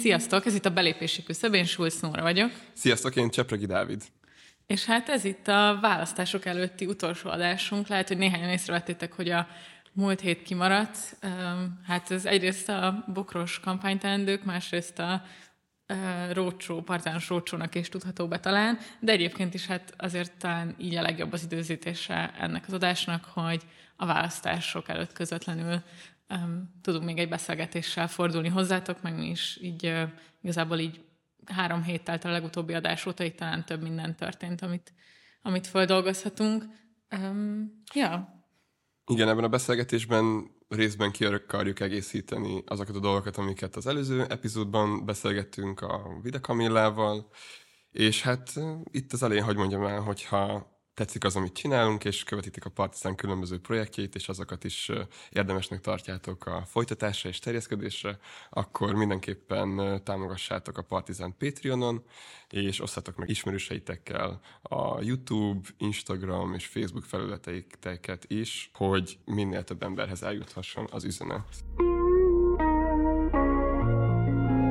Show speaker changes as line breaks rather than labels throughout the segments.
Sziasztok, ez itt a belépési küszöb, én Schulz Nóra vagyok.
Sziasztok, én Csepregi Dávid.
És hát ez itt a választások előtti utolsó adásunk. Lehet, hogy néhányan észrevettétek, hogy a múlt hét kimaradt. Hát ez egyrészt a bokros kampányteendők, másrészt a rócsó, partános rócsónak is tudható be talán, de egyébként is hát azért talán így a legjobb az időzítése ennek az adásnak, hogy a választások előtt közvetlenül tudunk még egy beszélgetéssel fordulni hozzátok, meg mi is így igazából így három hét telt a legutóbbi adás óta, így talán több minden történt, amit, amit földolgozhatunk. Um, ja.
Igen, ebben a beszélgetésben részben ki akarjuk egészíteni azokat a dolgokat, amiket az előző epizódban beszélgettünk a Vida Kamillával, és hát itt az elején, hogy mondjam el, hogyha tetszik az, amit csinálunk, és követitek a Partizán különböző projektjét, és azokat is érdemesnek tartjátok a folytatásra és terjeszkedésre, akkor mindenképpen támogassátok a Partizán Patreonon, és osztatok meg ismerőseitekkel a YouTube, Instagram és Facebook felületeiket is, hogy minél több emberhez eljuthasson az üzenet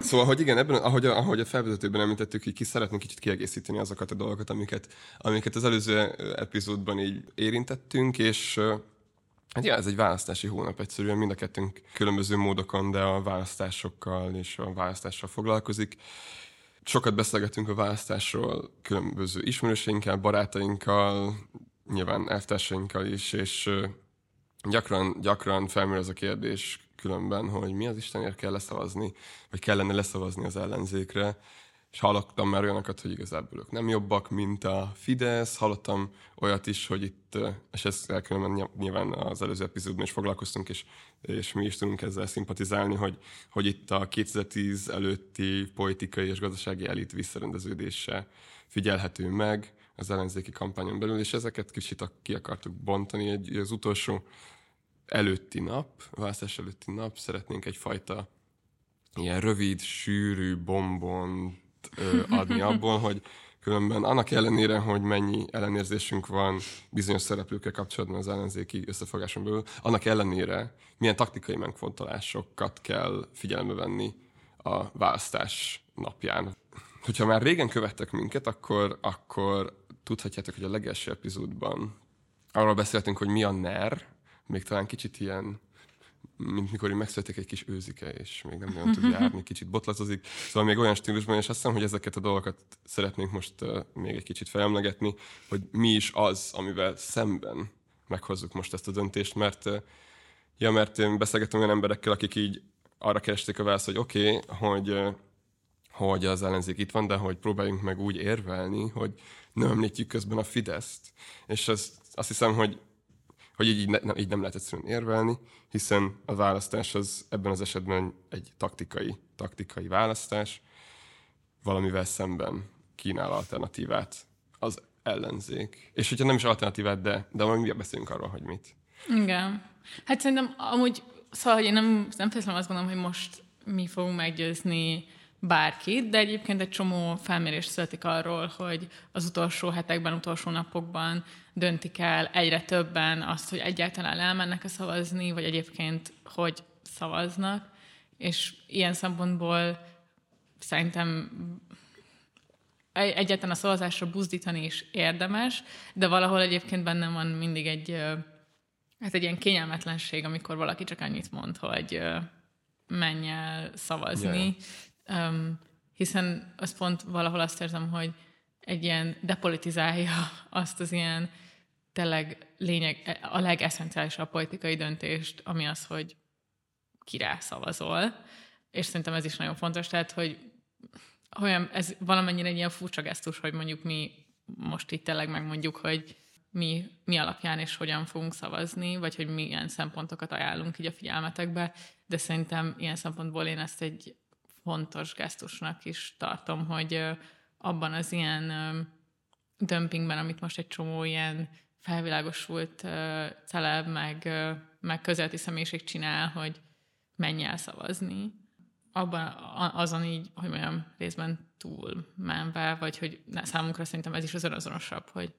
Szóval, hogy igen, ebben, ahogy a, ahogy a felvezetőben említettük, hogy ki szeretnénk kicsit kiegészíteni azokat a dolgokat, amiket, amiket az előző epizódban így érintettünk, és Hát ja, ez egy választási hónap egyszerűen, mind a kettőnk különböző módokon, de a választásokkal és a választással foglalkozik. Sokat beszélgetünk a választásról különböző ismerőseinkkel, barátainkkal, nyilván elvtársainkkal is, és gyakran, gyakran felmerül az a kérdés különben, hogy mi az Istenért kell leszavazni, vagy kellene leszavazni az ellenzékre, és hallottam már olyanokat, hogy igazából ők nem jobbak, mint a Fidesz, hallottam olyat is, hogy itt, és ezt különben nyilván az előző epizódban is foglalkoztunk, és, és mi is tudunk ezzel szimpatizálni, hogy, hogy itt a 2010 előtti politikai és gazdasági elit visszarendeződése figyelhető meg az ellenzéki kampányon belül, és ezeket kicsit ki akartuk bontani. Egy, az utolsó előtti nap, választás előtti nap szeretnénk egyfajta ilyen rövid, sűrű bombont ö, adni abból, hogy különben annak ellenére, hogy mennyi ellenérzésünk van bizonyos szereplőkkel kapcsolatban az ellenzéki összefogáson belül, annak ellenére milyen taktikai megfontolásokat kell figyelembe venni a választás napján. Hogyha már régen követtek minket, akkor, akkor tudhatjátok, hogy a legelső epizódban arról beszéltünk, hogy mi a NER, még talán kicsit ilyen, mint mikor én megszületik egy kis őzike, és még nem nagyon tud járni, kicsit botlacozik. Szóval még olyan stílusban, és azt hiszem, hogy ezeket a dolgokat szeretnénk most uh, még egy kicsit felemlegetni, hogy mi is az, amivel szemben meghozzuk most ezt a döntést, mert uh, ja, mert én beszélgettem olyan emberekkel, akik így arra keresték a választ, hogy oké, okay, hogy uh, hogy az ellenzék itt van, de hogy próbáljunk meg úgy érvelni, hogy nem említjük közben a Fideszt. És az, azt hiszem, hogy hogy így, ne, így nem lehet egyszerűen érvelni, hiszen a választás az ebben az esetben egy taktikai, taktikai választás, valamivel szemben kínál alternatívát az ellenzék. És hogyha nem is alternatívát, de, de majd mi beszélünk arról, hogy mit.
Igen. Hát szerintem amúgy, szóval én nem, nem feltétlenül azt gondolom, hogy most mi fogunk meggyőzni bárkit, de egyébként egy csomó felmérés születik arról, hogy az utolsó hetekben, utolsó napokban döntik el egyre többen azt, hogy egyáltalán elmennek a szavazni, vagy egyébként hogy szavaznak, és ilyen szempontból szerintem egyáltalán a szavazásra buzdítani is érdemes, de valahol egyébként bennem van mindig egy, hát egy ilyen kényelmetlenség, amikor valaki csak annyit mond, hogy menj el szavazni, yeah. Um, hiszen az pont valahol azt érzem, hogy egy ilyen depolitizálja azt az ilyen tényleg lényeg, a legesszenciálisabb politikai döntést, ami az, hogy kire szavazol. És szerintem ez is nagyon fontos, tehát, hogy olyan, ez valamennyire egy ilyen furcsa gesztus, hogy mondjuk mi most itt tényleg megmondjuk, hogy mi, mi alapján és hogyan fogunk szavazni, vagy hogy milyen szempontokat ajánlunk így a figyelmetekbe, de szerintem ilyen szempontból én ezt egy fontos gesztusnak is tartom, hogy abban az ilyen dömpingben, amit most egy csomó ilyen felvilágosult celeb, meg, meg közelti személyiség csinál, hogy menj el szavazni, abban azon így, hogy mondjam, részben túl menve, vagy hogy számunkra szerintem ez is az önazonosabb, hogy,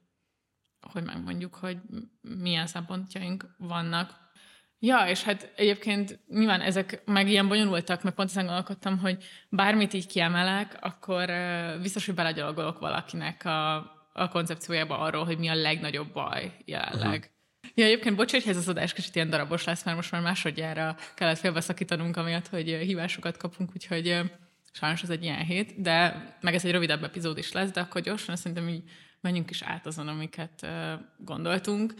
hogy megmondjuk, hogy milyen szempontjaink vannak. Ja, és hát egyébként nyilván ezek meg ilyen bonyolultak, mert pont ezen gondolkodtam, hogy bármit így kiemelek, akkor biztos, hogy belegyalogolok valakinek a, a koncepciójába arról, hogy mi a legnagyobb baj jelenleg. Uh-huh. Ja, egyébként bocs, hogy ez az adás kicsit ilyen darabos lesz, mert most már másodjára kellett félbeszakítanunk, amiatt, hogy hívásokat kapunk, úgyhogy sajnos ez egy ilyen hét, de meg ez egy rövidebb epizód is lesz, de akkor gyorsan szerintem így menjünk is át azon, amiket gondoltunk.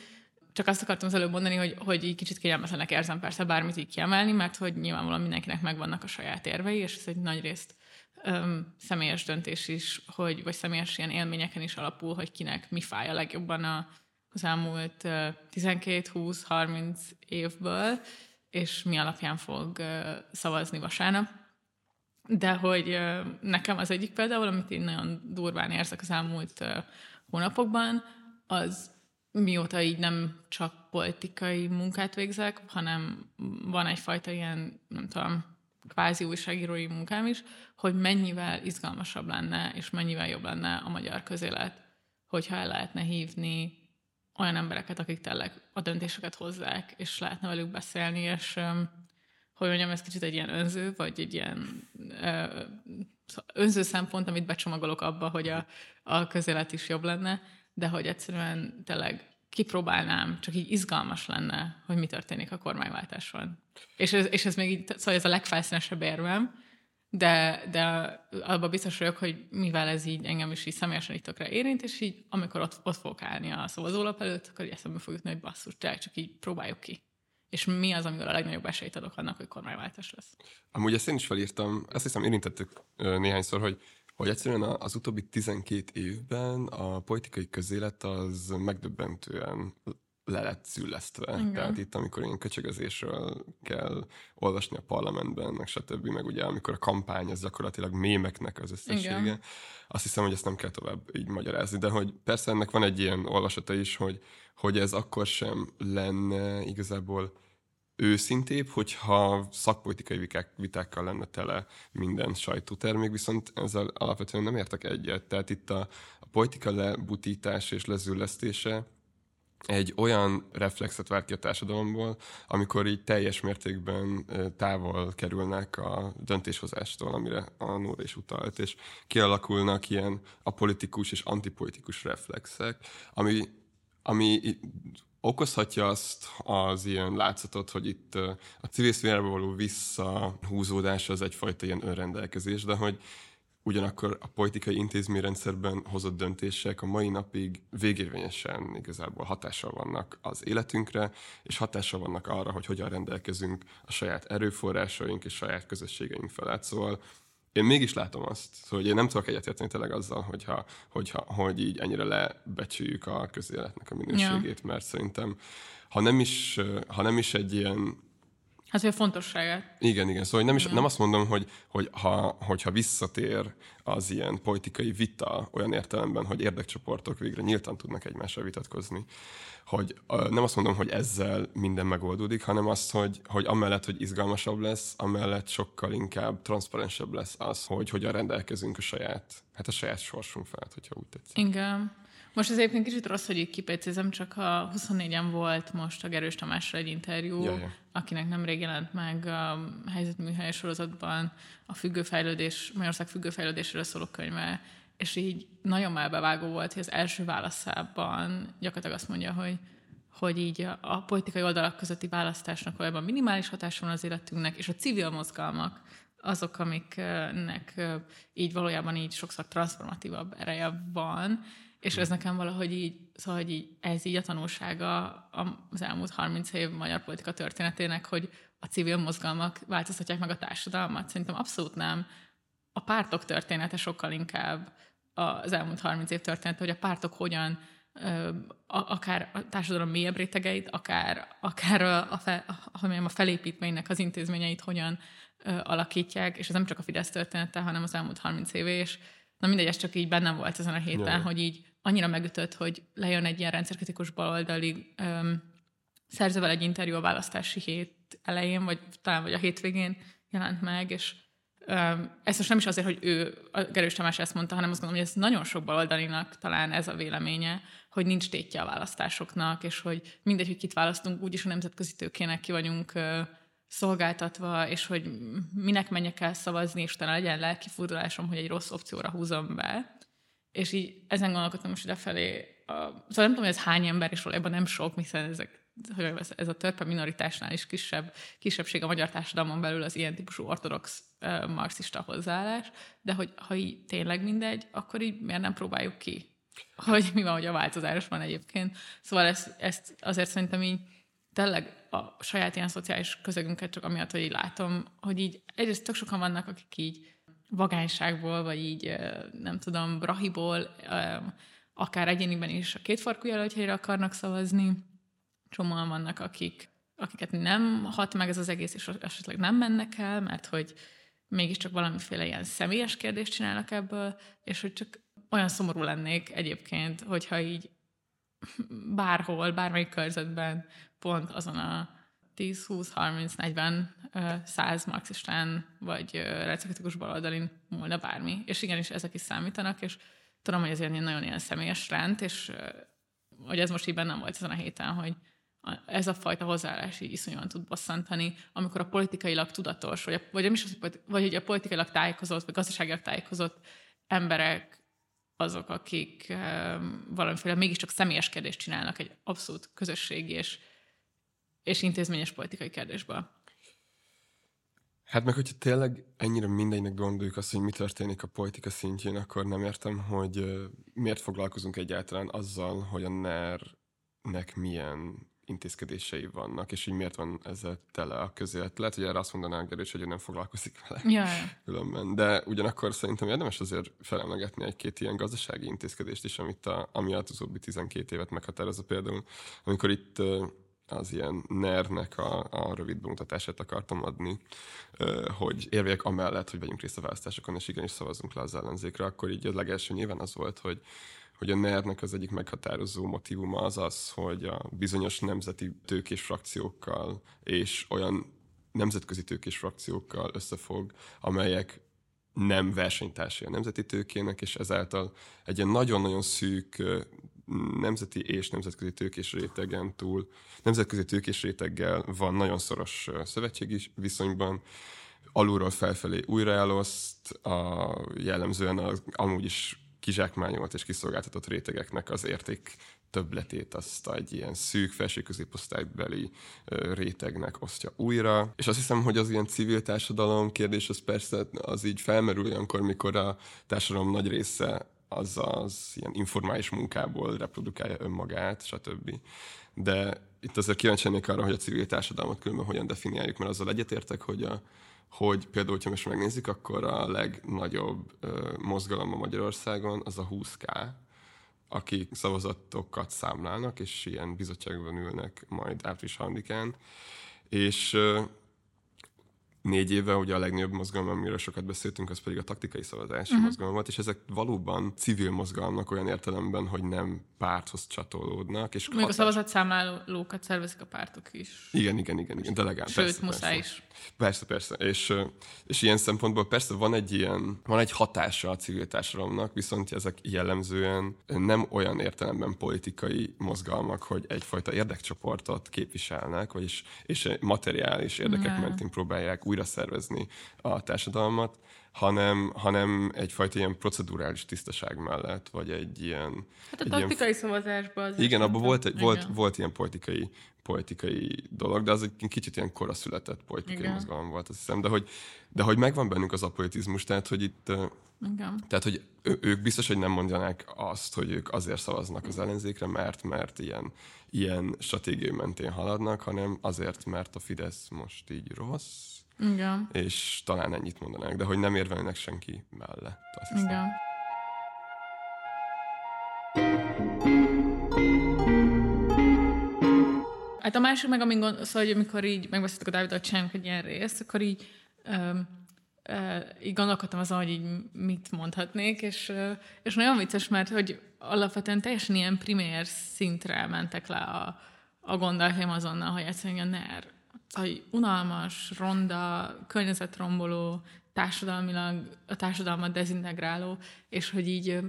Csak azt akartam az előbb mondani, hogy, hogy így kicsit kényelmetlenek érzem persze bármit így kiemelni, mert hogy nyilvánvalóan mindenkinek megvannak a saját érvei, és ez egy nagy részt öm, személyes döntés is, hogy, vagy személyes ilyen élményeken is alapul, hogy kinek mi fáj a legjobban a, az elmúlt 12-20-30 évből, és mi alapján fog szavazni vasárnap. De hogy nekem az egyik például, amit én nagyon durván érzek az elmúlt hónapokban, az mióta így nem csak politikai munkát végzek, hanem van egyfajta ilyen, nem tudom, kvázi újságírói munkám is, hogy mennyivel izgalmasabb lenne, és mennyivel jobb lenne a magyar közélet, hogyha el lehetne hívni olyan embereket, akik tényleg a döntéseket hozzák, és lehetne velük beszélni, és hogy mondjam, ez kicsit egy ilyen önző, vagy egy ilyen önző szempont, amit becsomagolok abba, hogy a, a közélet is jobb lenne, de hogy egyszerűen tényleg kipróbálnám, csak így izgalmas lenne, hogy mi történik a kormányváltáson. És ez, és ez még így, szóval ez a legfelszínesebb érvem, de, de abban biztos vagyok, hogy mivel ez így engem is így személyesen így tökre érint, és így amikor ott, ott fogok állni a szavazólap előtt, akkor így eszembe fog jutni, hogy basszus, csak így próbáljuk ki. És mi az, amivel a legnagyobb esélyt adok annak, hogy kormányváltás lesz?
Amúgy ezt én is felírtam, ezt hiszem érintettük néhányszor, hogy hogy egyszerűen az utóbbi 12 évben a politikai közélet az megdöbbentően le lett szüllesztve. Igen. Tehát itt, amikor ilyen köcsögözésről kell olvasni a parlamentben, meg stb., meg ugye amikor a kampány az gyakorlatilag mémeknek az összessége, Igen. azt hiszem, hogy ezt nem kell tovább így magyarázni, de hogy persze ennek van egy ilyen olvasata is, hogy, hogy ez akkor sem lenne igazából őszintébb, hogyha szakpolitikai viták, vitákkal lenne tele minden sajtótermék, viszont ezzel alapvetően nem értek egyet. Tehát itt a, a politika lebutítás és lezüllesztése egy olyan reflexet vált ki a társadalomból, amikor így teljes mértékben távol kerülnek a döntéshozástól, amire a Nóra is utalt, és kialakulnak ilyen apolitikus és antipolitikus reflexek, ami, ami okozhatja azt az ilyen látszatot, hogy itt a civil szférába való visszahúzódás az egyfajta ilyen önrendelkezés, de hogy ugyanakkor a politikai intézményrendszerben hozott döntések a mai napig végérvényesen igazából hatással vannak az életünkre, és hatással vannak arra, hogy hogyan rendelkezünk a saját erőforrásaink és saját közösségeink felett. Szóval én mégis látom azt, hogy én nem tudok egyetérteni tényleg azzal, hogyha, hogyha, hogy így ennyire lebecsüljük a közéletnek a minőségét, ja. mert szerintem ha nem is, ha nem is egy ilyen
Hát, hogy a fontosságát.
Igen, igen. Szóval nem, is, nem azt mondom, hogy, hogy ha, hogyha visszatér az ilyen politikai vita olyan értelemben, hogy érdekcsoportok végre nyíltan tudnak egymással vitatkozni, hogy nem azt mondom, hogy ezzel minden megoldódik, hanem azt, hogy, hogy amellett, hogy izgalmasabb lesz, amellett sokkal inkább transzparensebb lesz az, hogy hogyan rendelkezünk a saját, hát a saját sorsunk felett, hogyha úgy tetszik.
Igen. Most az egyébként kicsit rossz, hogy így kipécézem, csak a 24-en volt most a Gerős Tamásra egy interjú, ja, ja. akinek nemrég jelent meg a helyzetműhely sorozatban a függőfejlődés, Magyarország függőfejlődésről szóló könyve, és így nagyon elbevágó volt, hogy az első válaszában gyakorlatilag azt mondja, hogy hogy így a, a politikai oldalak közötti választásnak valójában minimális hatása van az életünknek, és a civil mozgalmak azok, amiknek így valójában így sokszor transformatívabb ereje van, és ez nekem valahogy így, szóval hogy így, ez így a tanulsága az elmúlt 30 év magyar politika történetének, hogy a civil mozgalmak változtatják meg a társadalmat. Szerintem abszolút nem. A pártok története sokkal inkább az elmúlt 30 év története, hogy a pártok hogyan akár a társadalom mélyebb rétegeit, akár, akár a, a, fe, a, a felépítménynek az intézményeit hogyan alakítják, és ez nem csak a Fidesz története, hanem az elmúlt 30 év, és na mindegy, ez csak így bennem volt ezen a héten, Jaj. hogy így annyira megütött, hogy lejön egy ilyen rendszerkritikus baloldali um, szerzővel egy interjú a választási hét elején, vagy talán vagy a hétvégén jelent meg, és ez most nem is azért, hogy ő, Gerős Tamás ezt mondta, hanem azt gondolom, hogy ez nagyon sok baloldalinak talán ez a véleménye, hogy nincs tétje a választásoknak, és hogy mindegy, hogy kit választunk, úgyis a nemzetközi tőkének ki vagyunk szolgáltatva, és hogy minek menjek el szavazni, és utána legyen lelki fordulásom, hogy egy rossz opcióra húzom be. És így ezen gondolkodtam most idefelé. A, szóval nem tudom, hogy ez hány ember, és valójában nem sok, hiszen ezek hogy ez a törpe minoritásnál is kisebb, kisebbség a magyar társadalmon belül az ilyen típusú ortodox marxista hozzáállás, de hogy ha így tényleg mindegy, akkor így miért nem próbáljuk ki? Hogy mi van, hogy a változás van egyébként. Szóval ezt, ezt azért szerintem így tényleg a saját ilyen szociális közegünket csak amiatt, hogy így látom, hogy így egyrészt tök sokan vannak, akik így vagányságból, vagy így nem tudom, brahiból, akár egyéniben is a kétfarkú jelöltjére akarnak szavazni, csomóan vannak, akik, akiket nem hat meg ez az egész, és esetleg nem mennek el, mert hogy mégiscsak valamiféle ilyen személyes kérdést csinálnak ebből, és hogy csak olyan szomorú lennék egyébként, hogyha így bárhol, bármelyik körzetben pont azon a 10, 20, 30, 40, 100 marxistán vagy reciklikus baloldalin múlna bármi. És igenis ezek is számítanak, és tudom, hogy egy nagyon ilyen személyes rend, és hogy ez most így bennem volt ezen a héten, hogy ez a fajta hozzáállás így iszonyúan tud bosszantani, amikor a politikailag tudatos, vagy, a, vagy, nem is vagy hogy a politikailag tájékozott, vagy gazdaságilag tájékozott emberek azok, akik um, valamiféle mégiscsak személyes kérdést csinálnak egy abszolút közösségi és, és intézményes politikai kérdésből.
Hát meg, hogyha tényleg ennyire mindegynek gondoljuk azt, hogy mi történik a politika szintjén, akkor nem értem, hogy miért foglalkozunk egyáltalán azzal, hogy a NER-nek milyen intézkedései vannak, és hogy miért van ezzel tele a közélet. Lehet, hogy erre azt mondanánk Gerős, hogy ő nem foglalkozik vele.
Ja.
Különben. De ugyanakkor szerintem érdemes azért felemlegetni egy-két ilyen gazdasági intézkedést is, amit a, ami az utóbbi 12 évet meghatározza például. Amikor itt az ilyen NER-nek a, a rövid bemutatását akartam adni, hogy érvek amellett, hogy vegyünk részt a választásokon, és igenis szavazunk le az ellenzékre, akkor így a legelső nyilván az volt, hogy hogy a NER-nek az egyik meghatározó motivuma az az, hogy a bizonyos nemzeti tőkés frakciókkal és olyan nemzetközi tőkés frakciókkal összefog, amelyek nem versenytársai a nemzeti tőkének, és ezáltal egy ilyen nagyon-nagyon szűk nemzeti és nemzetközi tőkés rétegen túl, nemzetközi tőkés réteggel van nagyon szoros szövetségi viszonyban, alulról felfelé újraeloszt, a, jellemzően az amúgy is kizsákmányolt és kiszolgáltatott rétegeknek az érték többletét azt egy ilyen szűk felső középosztálybeli rétegnek osztja újra. És azt hiszem, hogy az ilyen civil társadalom kérdés az persze az így felmerül olyankor, mikor a társadalom nagy része az az ilyen informális munkából reprodukálja önmagát, stb. De itt azért kíváncsi arra, hogy a civil társadalmat különben hogyan definiáljuk, mert azzal egyetértek, hogy a, hogy például, hogyha most megnézzük, akkor a legnagyobb ö, mozgalom a Magyarországon az a 20K, akik szavazatokat számlálnak, és ilyen bizottságban ülnek majd április 3 és négy éve ugye a legnagyobb mozgalom, amiről sokat beszéltünk, az pedig a taktikai szavazási uh-huh. mozgalom volt, és ezek valóban civil mozgalmak olyan értelemben, hogy nem párthoz csatolódnak. És
Még hatás... a szavazatszámlálókat szervezik a pártok is.
Igen, igen, igen, igen delegál.
Sőt, persze, muszáj persze. is.
Persze, persze. És, és ilyen szempontból persze van egy ilyen, van egy hatása a civil társadalomnak, viszont ezek jellemzően nem olyan értelemben politikai mozgalmak, hogy egyfajta érdekcsoportot képviselnek, vagyis és materiális érdekek mentén próbálják újra szervezni a társadalmat, hanem, hanem egyfajta ilyen procedurális tisztaság mellett, vagy egy ilyen...
Hát a taktikai ilyen, szavazásban az
Igen, abban volt, egy, volt, volt ilyen politikai, politikai dolog, de az egy kicsit ilyen koraszületett politikai igen. mozgalom volt, azt hiszem, de hogy, de hogy megvan bennünk az apolitizmus, tehát hogy itt... Igen. Tehát, hogy ők biztos, hogy nem mondjanák azt, hogy ők azért szavaznak az ellenzékre, mert, mert ilyen, ilyen stratégiai mentén haladnak, hanem azért, mert a Fidesz most így rossz,
igen.
És talán ennyit mondanák, de hogy nem érvelnek senki mellett. Azt hiszem. Igen.
hát a másik meg, amin gond, szóval, hogy amikor így megbeszéltük a Dáviddal, hogy csináljunk egy ilyen részt, akkor így, um, uh, így gondolkodtam azon, hogy így mit mondhatnék, és, uh, és nagyon vicces, mert hogy alapvetően teljesen ilyen primér szintre mentek le a, a gondolataim azonnal, hogy egyszerűen a NER, hogy unalmas, ronda, környezetromboló, társadalmilag a társadalmat dezintegráló, és hogy így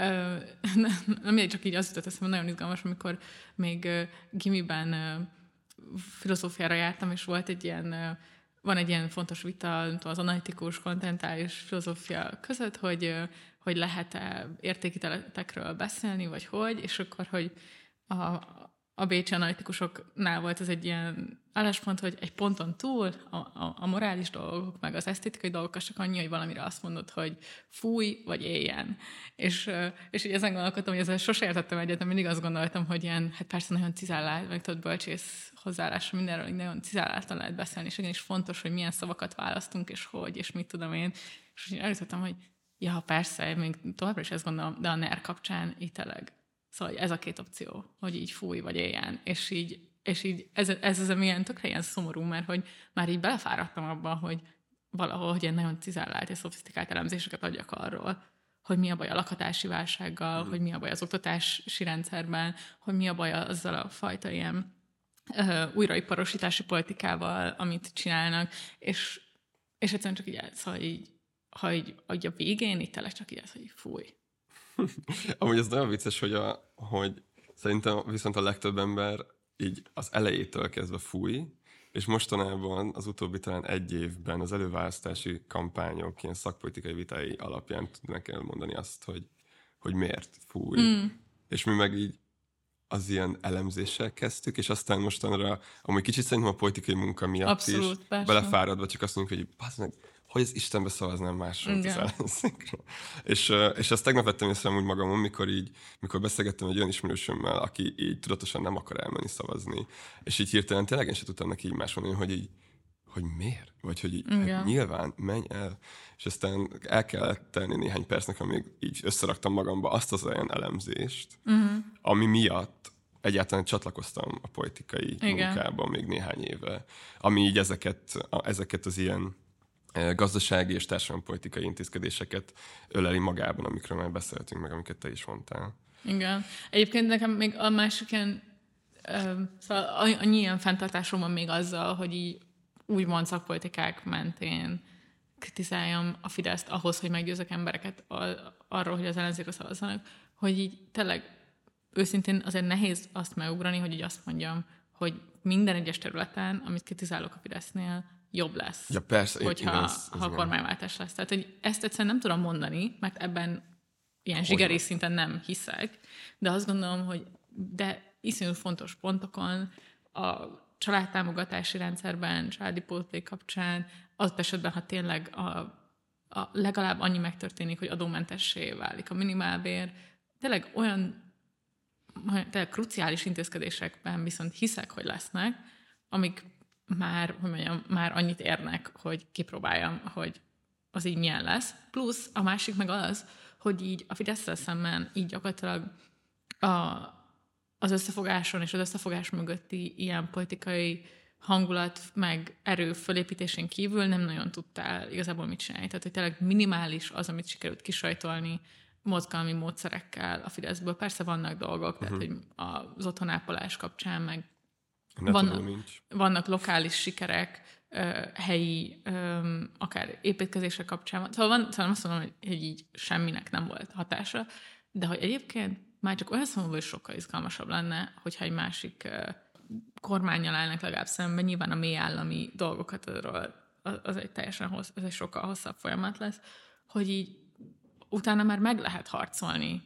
Ö, nem, nem csak így az jutott eszembe, nagyon izgalmas, amikor még uh, gimiben uh, filozófiára jártam, és volt egy ilyen, uh, van egy ilyen fontos vita az analitikus, kontentális filozófia között, hogy, hogy lehet-e értékítéletekről beszélni, vagy hogy, és akkor, hogy a, a bécsi analitikusoknál volt ez egy ilyen álláspont, hogy egy ponton túl a, a, a morális dolgok, meg az esztétikai dolgok az csak annyi, hogy valamire azt mondod, hogy fúj, vagy éljen. És, és így ezen gondolkodtam, hogy ezzel sose értettem egyet, mindig azt gondoltam, hogy ilyen, hát persze nagyon cizálált, meg tudod, bölcsész hozzáállása mindenről, nagyon cizáláltan lehet beszélni, és igenis fontos, hogy milyen szavakat választunk, és hogy, és mit tudom én. És úgy eljutottam, hogy ja, persze, még továbbra is ezt gondolom, de a NER kapcsán tényleg Szóval ez a két opció, hogy így fúj, vagy éljen. És így, és így ez, ez az, amilyen tökre ilyen szomorú, mert hogy már így belefáradtam abban, hogy valahol, hogy ilyen nagyon cizellált és szofisztikált elemzéseket adjak arról, hogy mi a baj a lakhatási válsággal, mm. hogy mi a baj az oktatási rendszerben, hogy mi a baj azzal a fajta ilyen uh, újraiparosítási politikával, amit csinálnak, és, és egyszerűen csak így, szóval így, ha így, hogy a végén itt tényleg csak így ez, hogy fúj,
Amúgy ez nagyon vicces, hogy, a, hogy szerintem viszont a legtöbb ember így az elejétől kezdve fúj, és mostanában az utóbbi talán egy évben az előválasztási kampányok ilyen szakpolitikai vitái alapján tudnak elmondani azt, hogy, hogy miért fúj. Mm. És mi meg így az ilyen elemzéssel kezdtük, és aztán mostanra, amúgy kicsit szerintem a politikai munka miatt
Abszolút,
is belefáradva csak azt mondjuk, hogy meg, hogy az Istenbe szavaznám másról az ellenzékről. És, és azt tegnap vettem észre úgy magamon, mikor így, mikor beszélgettem egy olyan ismerősömmel, aki így tudatosan nem akar elmenni szavazni, és így hirtelen tényleg én sem tudtam neki így más mondani, hogy így, hogy miért? Vagy hogy így, hát nyilván, menj el. És aztán el kellett tenni néhány percnek, amíg így összeraktam magamba azt az olyan elemzést, uh-huh. ami miatt egyáltalán csatlakoztam a politikai Igen. munkában még néhány éve, ami így ezeket, a, ezeket az ilyen gazdasági és társadalompolitikai intézkedéseket öleli magában, amikről már beszéltünk, meg amiket te is mondtál.
Igen. Egyébként nekem még a másik ilyen, szóval annyi ilyen fenntartásom van még azzal, hogy így úgymond szakpolitikák mentén kritizáljam a Fideszt ahhoz, hogy meggyőzök embereket arról, hogy az ellenzékre szavazzanak, hogy így tényleg őszintén azért nehéz azt megugrani, hogy így azt mondjam, hogy minden egyes területen, amit kritizálok a Fidesznél, jobb lesz,
ja, persze,
hogyha
igen, ez,
ez ha kormányváltás lesz. Tehát, hogy ezt egyszerűen nem tudom mondani, mert ebben ilyen zsigeri szinten nem hiszek, de azt gondolom, hogy de iszonyú fontos pontokon a családtámogatási rendszerben, családi pótlék kapcsán, az esetben, ha tényleg a, a legalább annyi megtörténik, hogy adómentessé válik a minimálbér, tényleg olyan tényleg kruciális intézkedésekben viszont hiszek, hogy lesznek, amik már, hogy mondjam, már annyit érnek, hogy kipróbáljam, hogy az így milyen lesz. Plusz a másik meg az, hogy így a fidesz szemben így gyakorlatilag a, az összefogáson és az összefogás mögötti ilyen politikai hangulat meg erő fölépítésén kívül nem nagyon tudtál igazából mit csinálni. Tehát, hogy tényleg minimális az, amit sikerült kisajtolni mozgalmi módszerekkel a Fideszből. Persze vannak dolgok, uh-huh. tehát, hogy az otthonápolás kapcsán, meg vannak, nincs. vannak lokális sikerek, helyi, akár építkezések kapcsán. Szóval, van, szóval azt mondom, hogy, hogy így semminek nem volt hatása, de hogy egyébként már csak olyan szempontból is sokkal izgalmasabb lenne, hogyha egy másik kormányjal állnak legalább szemben, nyilván a mély állami dolgokat arról, az egy teljesen hossz, ez egy sokkal hosszabb folyamat lesz, hogy így utána már meg lehet harcolni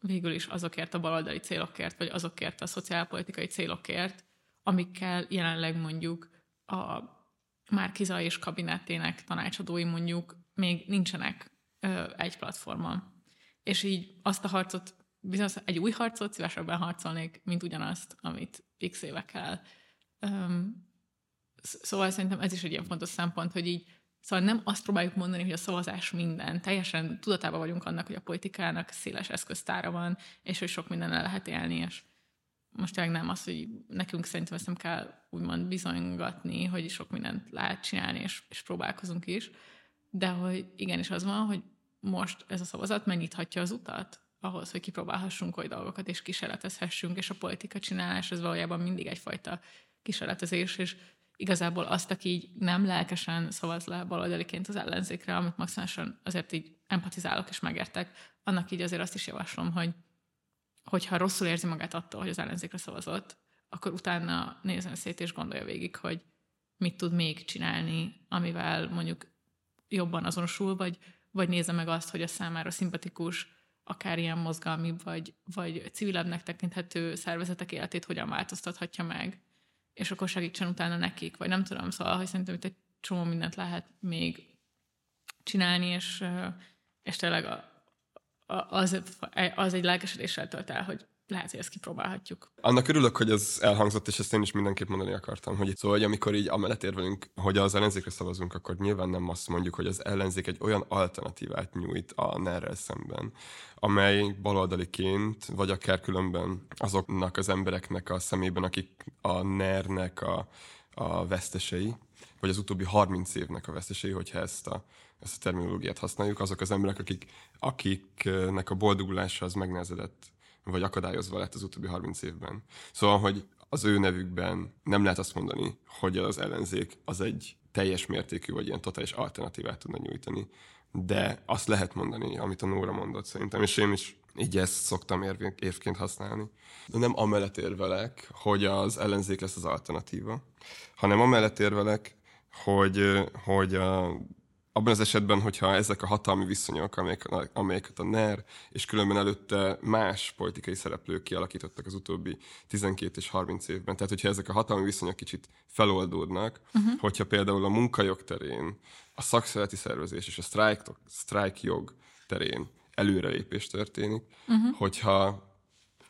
végül is azokért a baloldali célokért, vagy azokért a szociálpolitikai célokért, amikkel jelenleg mondjuk a Márkiza és kabinettének tanácsadói mondjuk még nincsenek ö, egy platformon. És így azt a harcot, bizonyos egy új harcot szívesebben harcolnék, mint ugyanazt, amit x évekkel. Szóval szerintem ez is egy ilyen fontos szempont, hogy így Szóval nem azt próbáljuk mondani, hogy a szavazás minden. Teljesen tudatában vagyunk annak, hogy a politikának széles eszköztára van, és hogy sok minden lehet élni, és most tényleg nem az, hogy nekünk szerintem ezt nem kell úgymond bizonygatni, hogy sok mindent lehet csinálni, és, és próbálkozunk is, de hogy igenis az van, hogy most ez a szavazat megnyithatja az utat ahhoz, hogy kipróbálhassunk oly dolgokat, és kísérletezhessünk, és a politika csinálás az valójában mindig egyfajta kísérletezés, és igazából azt, aki így nem lelkesen szavaz le baloldaliként az ellenzékre, amit maximálisan azért így empatizálok és megértek, annak így azért azt is javaslom, hogy hogyha rosszul érzi magát attól, hogy az ellenzékre szavazott, akkor utána nézzen szét és gondolja végig, hogy mit tud még csinálni, amivel mondjuk jobban azonosul, vagy, vagy nézze meg azt, hogy a számára szimpatikus, akár ilyen mozgalmi, vagy, vagy civilebbnek tekinthető szervezetek életét hogyan változtathatja meg, és akkor segítsen utána nekik, vagy nem tudom, szóval, hogy szerintem itt egy csomó mindent lehet még csinálni, és, és tényleg az, az egy lelkesedéssel tölt el, hogy lehet, hogy ezt kipróbálhatjuk.
Annak örülök, hogy ez elhangzott, és ezt én is mindenképp mondani akartam, hogy szóval, hogy amikor így amellett érvelünk, hogy az ellenzékre szavazunk, akkor nyilván nem azt mondjuk, hogy az ellenzék egy olyan alternatívát nyújt a ner szemben, amely baloldaliként, vagy akár különben azoknak az embereknek a szemében, akik a NER-nek a, a vesztesei, vagy az utóbbi 30 évnek a vesztesei, hogyha ezt a, ezt a terminológiát használjuk, azok az emberek, akik, akiknek a boldogulása az megnehezedett vagy akadályozva lett az utóbbi 30 évben. Szóval, hogy az ő nevükben nem lehet azt mondani, hogy az ellenzék az egy teljes mértékű, vagy ilyen totális alternatívát tudna nyújtani. De azt lehet mondani, amit a Nóra mondott szerintem, és én is így ezt szoktam érvként használni. De nem amellett érvelek, hogy az ellenzék lesz az alternatíva, hanem amellett érvelek, hogy, hogy a abban az esetben, hogyha ezek a hatalmi viszonyok, amelyek, amelyeket a NER és különben előtte más politikai szereplők kialakítottak az utóbbi 12 és 30 évben, tehát hogyha ezek a hatalmi viszonyok kicsit feloldódnak, uh-huh. hogyha például a munkajog terén, a szakszereti szervezés és a sztrájk, sztrájk jog terén előrelépés történik, uh-huh. hogyha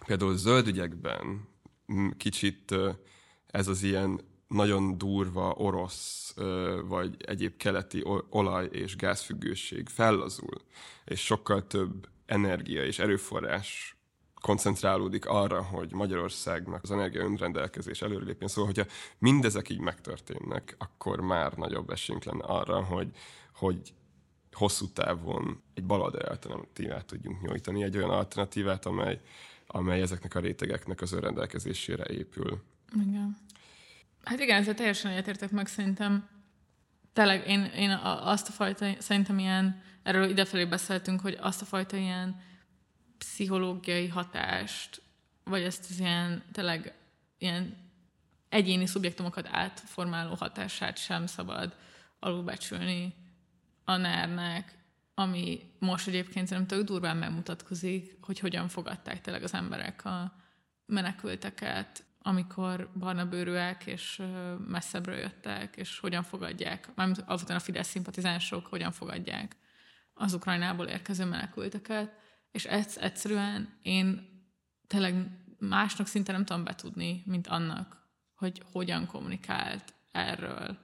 például zöld ügyekben kicsit ez az ilyen nagyon durva orosz vagy egyéb keleti olaj- és gázfüggőség fellazul, és sokkal több energia és erőforrás koncentrálódik arra, hogy Magyarországnak az energia önrendelkezés előrelépjen. Szóval, hogyha mindezek így megtörténnek, akkor már nagyobb esélyünk lenne arra, hogy, hogy hosszú távon egy baloldali alternatívát tudjunk nyújtani, egy olyan alternatívát, amely, amely ezeknek a rétegeknek az önrendelkezésére épül.
Igen. Hát igen, ezzel teljesen egyetértek meg szerintem. Tényleg én, én azt a fajta, szerintem ilyen, erről idefelé beszéltünk, hogy azt a fajta ilyen pszichológiai hatást, vagy ezt az ilyen, tényleg ilyen egyéni szubjektumokat átformáló hatását sem szabad alulbecsülni a ner ami most egyébként szerintem tök durván megmutatkozik, hogy hogyan fogadták tényleg az emberek a menekülteket, amikor barna bőrűek és messzebbről jöttek, és hogyan fogadják, mármint azután a Fidesz szimpatizánsok hogyan fogadják az Ukrajnából érkező menekülteket, és ez egyszerűen én tényleg másnak szinte nem tudom betudni, mint annak, hogy hogyan kommunikált erről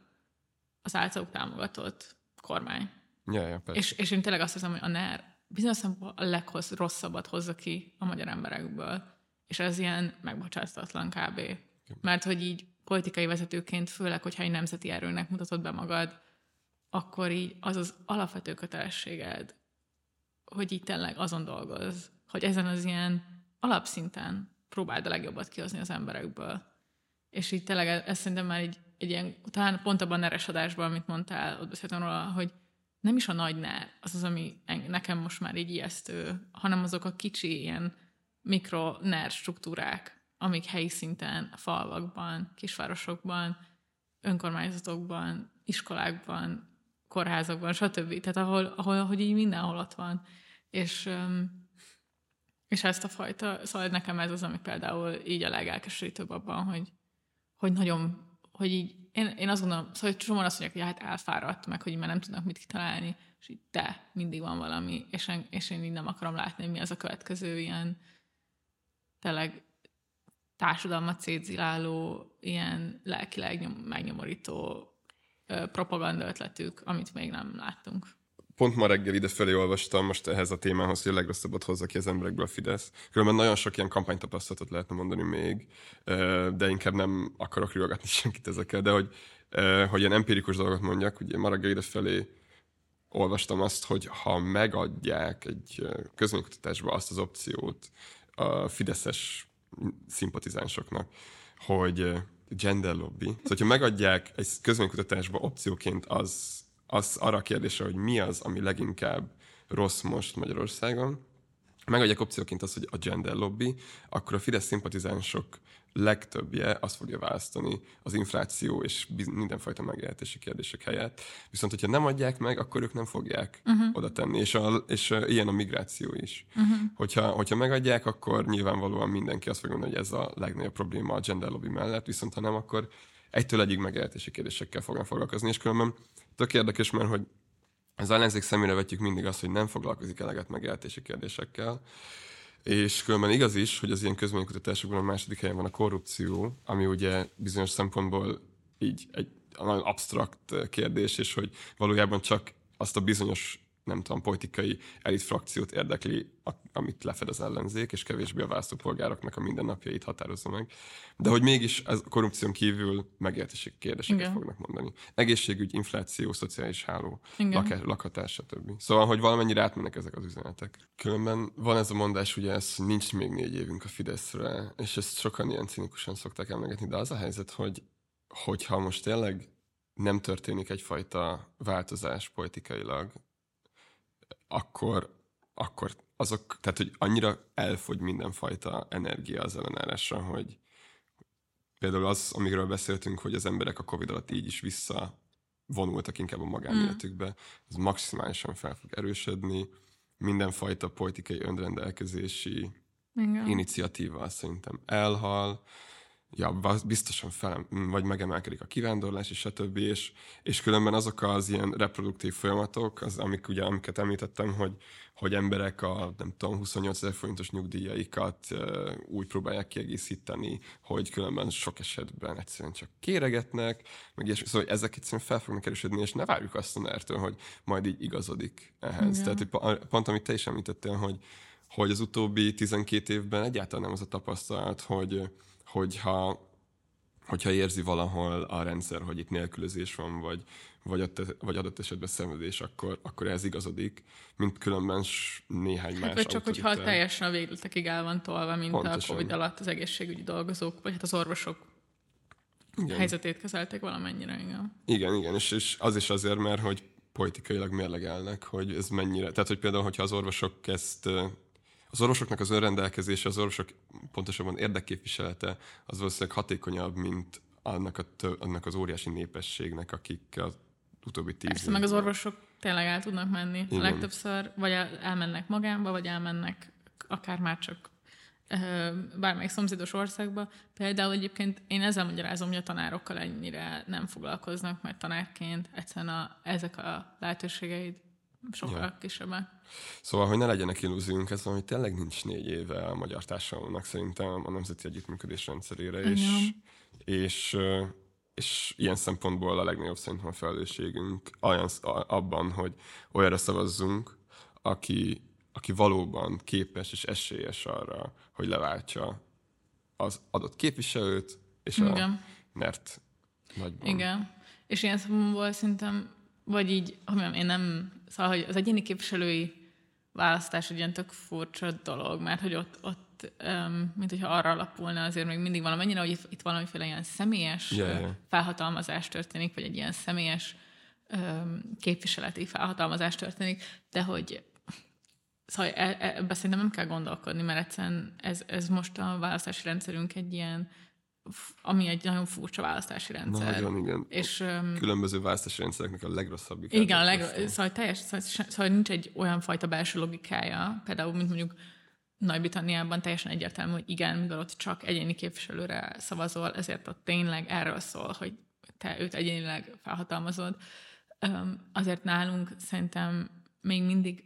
az általuk támogatott kormány.
Ja, ja,
és, és én tényleg azt hiszem, hogy a NER bizonyos a legrosszabbat hozza ki a magyar emberekből és ez ilyen megbocsáthatatlan kb. Mert hogy így politikai vezetőként, főleg, hogyha egy nemzeti erőnek mutatod be magad, akkor így az az alapvető kötelességed, hogy így tényleg azon dolgoz, hogy ezen az ilyen alapszinten próbáld a legjobbat kihozni az emberekből. És így tényleg ez szerintem már egy, egy ilyen, talán pont abban a neres adásban, amit mondtál, ott beszéltem róla, hogy nem is a nagy ner az az, ami nekem most már így ijesztő, hanem azok a kicsi ilyen mikro NER struktúrák, amik helyi szinten, falvakban, kisvárosokban, önkormányzatokban, iskolákban, kórházakban, stb. Tehát ahol, ahol hogy így mindenhol ott van. És, és ezt a fajta, szóval nekem ez az, ami például így a legelkeserítőbb abban, hogy, hogy nagyon, hogy így, én, én azt gondolom, szóval hogy csomóan azt mondják, hogy hát elfáradt, meg hogy már nem tudnak mit kitalálni, és így de, mindig van valami, és én, és én így nem akarom látni, mi az a következő ilyen tényleg társadalmat szétziláló, ilyen lelkileg megnyomorító propaganda ötletük, amit még nem láttunk.
pont ma reggel ide felé olvastam most ehhez a témához, hogy a legrosszabbat hozza ki az emberekből a Fidesz. Különben nagyon sok ilyen kampánytapasztalatot lehetne mondani még, de inkább nem akarok riogatni senkit ezekkel, de hogy, hogy ilyen empirikus dolgot mondjak, ugye ma reggel ide felé olvastam azt, hogy ha megadják egy közménykutatásba azt az opciót a fideszes szimpatizánsoknak, hogy gender lobby. Szóval, hogyha megadják egy közménykutatásba opcióként az, az arra a kérdésre, hogy mi az, ami leginkább rossz most Magyarországon, megadják opcióként az, hogy a gender lobby, akkor a Fidesz szimpatizánsok legtöbbje azt fogja választani az infláció és mindenfajta megélhetési kérdések helyett. Viszont, hogyha nem adják meg, akkor ők nem fogják uh-huh. oda tenni, és, a, és a, ilyen a migráció is. Uh-huh. Hogyha, hogyha megadják, akkor nyilvánvalóan mindenki azt fogja mondani, hogy ez a legnagyobb probléma a gender lobby mellett, viszont ha nem, akkor egytől egyig megélhetési kérdésekkel fognak foglalkozni, és különben tök érdekes, mert hogy az ellenzék szemére vetjük mindig azt, hogy nem foglalkozik eleget megélhetési kérdésekkel, és különben igaz is, hogy az ilyen közménykutatásokban a második helyen van a korrupció, ami ugye bizonyos szempontból így egy nagyon absztrakt kérdés, és hogy valójában csak azt a bizonyos nem tudom, politikai elit frakciót érdekli, amit lefed az ellenzék, és kevésbé a választópolgároknak a mindennapjait határozza meg. De hogy mégis ez a korrupción kívül megértési kérdéseket Igen. fognak mondani. Egészségügy, infláció, szociális háló, lakás, lakhatás, stb. Szóval, hogy valamennyire átmennek ezek az üzenetek. Különben van ez a mondás, ugye ez nincs még négy évünk a Fideszre, és ezt sokan ilyen cinikusan szokták emlegetni, de az a helyzet, hogy hogyha most tényleg nem történik egyfajta változás politikailag, akkor, akkor azok, tehát hogy annyira elfogy mindenfajta energia az ellenállásra, hogy például az, amiről beszéltünk, hogy az emberek a Covid alatt így is vissza vonultak inkább a magánéletükbe, ez maximálisan fel fog erősödni, mindenfajta politikai önrendelkezési Igen. iniciatíva szerintem elhal, ja, biztosan fel, vagy megemelkedik a kivándorlás, és stb. És, és különben azok az ilyen reproduktív folyamatok, az, amik ugye, amiket említettem, hogy, hogy emberek a, nem tudom, 28 ezer forintos nyugdíjaikat uh, úgy próbálják kiegészíteni, hogy különben sok esetben egyszerűen csak kéregetnek, meg és szóval ezek egyszerűen fel fognak erősödni, és ne várjuk azt a ner hogy majd így igazodik ehhez. Igen. Tehát pont, amit te is említettél, hogy, hogy az utóbbi 12 évben egyáltalán nem az a tapasztalat, hogy hogyha, hogyha érzi valahol a rendszer, hogy itt nélkülözés van, vagy, vagy, ott, vagy adott esetben szenvedés, akkor, akkor ez igazodik, mint különben néhány hát, más
Vagy csak, hogyha teljesen a végletekig el van tolva, mint Pontosan. a Covid alatt az egészségügyi dolgozók, vagy hát az orvosok igen. helyzetét kezelték valamennyire, igen.
Igen, igen, és, és az is azért, mert hogy politikailag mérlegelnek, hogy ez mennyire... Tehát, hogy például, hogyha az orvosok ezt az orvosoknak az önrendelkezése, az orvosok pontosabban érdekképviselete az valószínűleg hatékonyabb, mint annak, a tö- annak az óriási népességnek, akik az utóbbi tíz
Persze, meg az orvosok tényleg el tudnak menni. Igen. A legtöbbször vagy elmennek magánba, vagy elmennek akár már csak bármelyik szomszédos országba. Például egyébként én ezzel magyarázom, hogy a tanárokkal ennyire nem foglalkoznak, mert tanárként egyszerűen a, ezek a lehetőségeid sokkal ja. kisebbek.
Szóval, hogy ne legyenek illúziónk, ez valami tényleg nincs négy éve a magyar társadalomnak szerintem a nemzeti együttműködés rendszerére, és, és, és ilyen szempontból a legnagyobb szerintem a felelősségünk olyan, abban, hogy olyanra szavazzunk, aki, aki valóban képes és esélyes arra, hogy leváltsa az adott képviselőt, és Igen. a NERT nagyban.
Igen. És ilyen szempontból szerintem vagy így, hogy mondjam, én nem, szóval, hogy az egyéni képviselői választás egy ilyen tök furcsa dolog, mert hogy ott, ott um, mint hogyha arra alapulna azért még mindig valamennyire, hogy itt, valamiféle ilyen személyes yeah, yeah. felhatalmazás történik, vagy egy ilyen személyes um, képviseleti felhatalmazás történik, de hogy Szóval e, e, ebbe szerintem nem kell gondolkodni, mert egyszerűen ez, ez most a választási rendszerünk egy ilyen ami egy nagyon furcsa választási rendszer.
Nagyon, igen. És, Különböző választási rendszereknek a legrosszabb.
Igen, a leg, szóval, teljes, szóval, szóval nincs egy olyan fajta belső logikája, például, mint mondjuk Nagy-Britanniában teljesen egyértelmű, hogy igen, mivel ott csak egyéni képviselőre szavazol, ezért ott tényleg erről szól, hogy te őt egyénileg felhatalmazod. Azért nálunk szerintem még mindig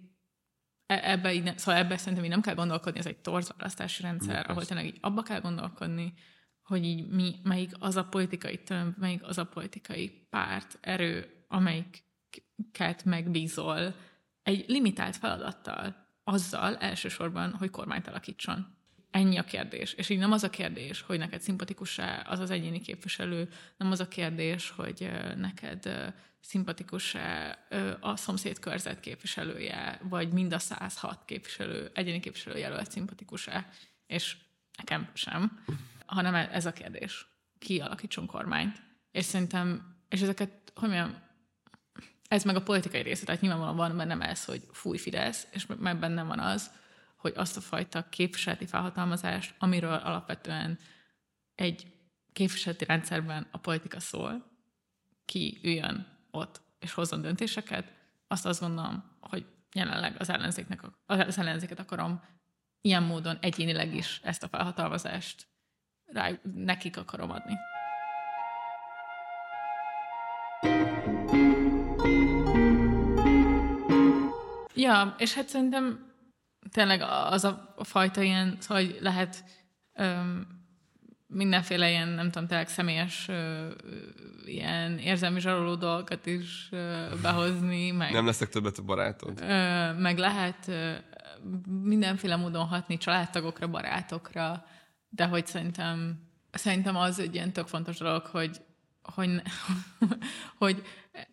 e, ebbe, így ne, szóval ebbe szerintem így nem kell gondolkodni, ez egy torz választási rendszer, ahol tényleg így abba kell gondolkodni, hogy így mi, melyik az a politikai tömb, melyik az a politikai párt, erő, amelyiket megbízol egy limitált feladattal, azzal elsősorban, hogy kormányt alakítson. Ennyi a kérdés. És így nem az a kérdés, hogy neked szimpatikus-e az az egyéni képviselő, nem az a kérdés, hogy neked szimpatikus-e a szomszéd körzet képviselője, vagy mind a 106 képviselő, egyéni képviselő jelölt szimpatikus-e, és nekem sem, hanem ez a kérdés. Ki alakítson kormányt. És szerintem, és ezeket, hogy mondjam, ez meg a politikai része, tehát nyilvánvalóan van bennem ez, hogy fúj Fidesz, és meg bennem van az, hogy azt a fajta képviseleti felhatalmazást, amiről alapvetően egy képviseleti rendszerben a politika szól, ki üljön ott és hozzon döntéseket, azt azt gondolom, hogy jelenleg az, ellenzéknek, az ellenzéket akarom ilyen módon egyénileg is ezt a felhatalmazást rá, nekik akarom adni. Ja, és hát szerintem tényleg az a fajta ilyen, szóval, hogy lehet öm, mindenféle ilyen, nem tudom, tényleg személyes ö, ilyen érzelmi zsaroló dolgokat is ö, behozni. Meg,
nem leszek többet a barátod.
Ö, meg lehet ö, mindenféle módon hatni családtagokra, barátokra, de hogy szerintem, szerintem az egy ilyen tök fontos dolog, hogy, hogy, hogy,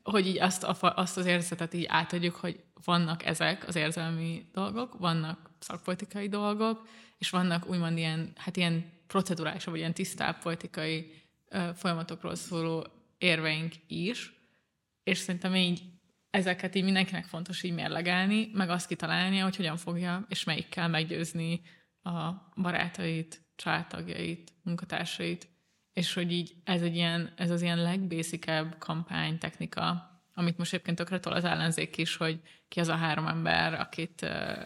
hogy így azt, a, azt az érzetet így átadjuk, hogy vannak ezek az érzelmi dolgok, vannak szakpolitikai dolgok, és vannak úgymond ilyen, hát ilyen procedurális, vagy ilyen tisztább politikai ö, folyamatokról szóló érveink is, és szerintem így ezeket így mindenkinek fontos így mérlegelni, meg azt kitalálnia, hogy hogyan fogja, és melyikkel meggyőzni a barátait, családtagjait, munkatársait, és hogy így ez, egy ilyen, ez az ilyen legbészikebb kampánytechnika, amit most egyébként tökre tol az ellenzék is, hogy ki az a három ember, akit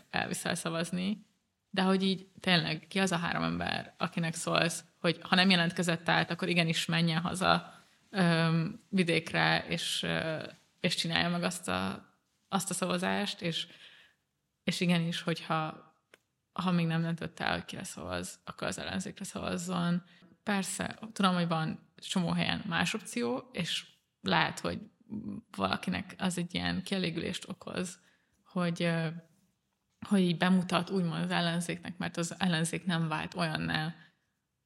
elviszel szavazni, de hogy így tényleg ki az a három ember, akinek szólsz, hogy ha nem jelentkezett át, akkor igenis menjen haza öm, vidékre, és, és csinálja meg azt a, azt a szavazást, és, és igenis, hogyha ha még nem döntött el, hogy kire szavaz, akkor az ellenzékre szavazzon. Persze, tudom, hogy van csomó helyen más opció, és lehet, hogy valakinek az egy ilyen kielégülést okoz, hogy, hogy így bemutat úgymond az ellenzéknek, mert az ellenzék nem vált olyanná,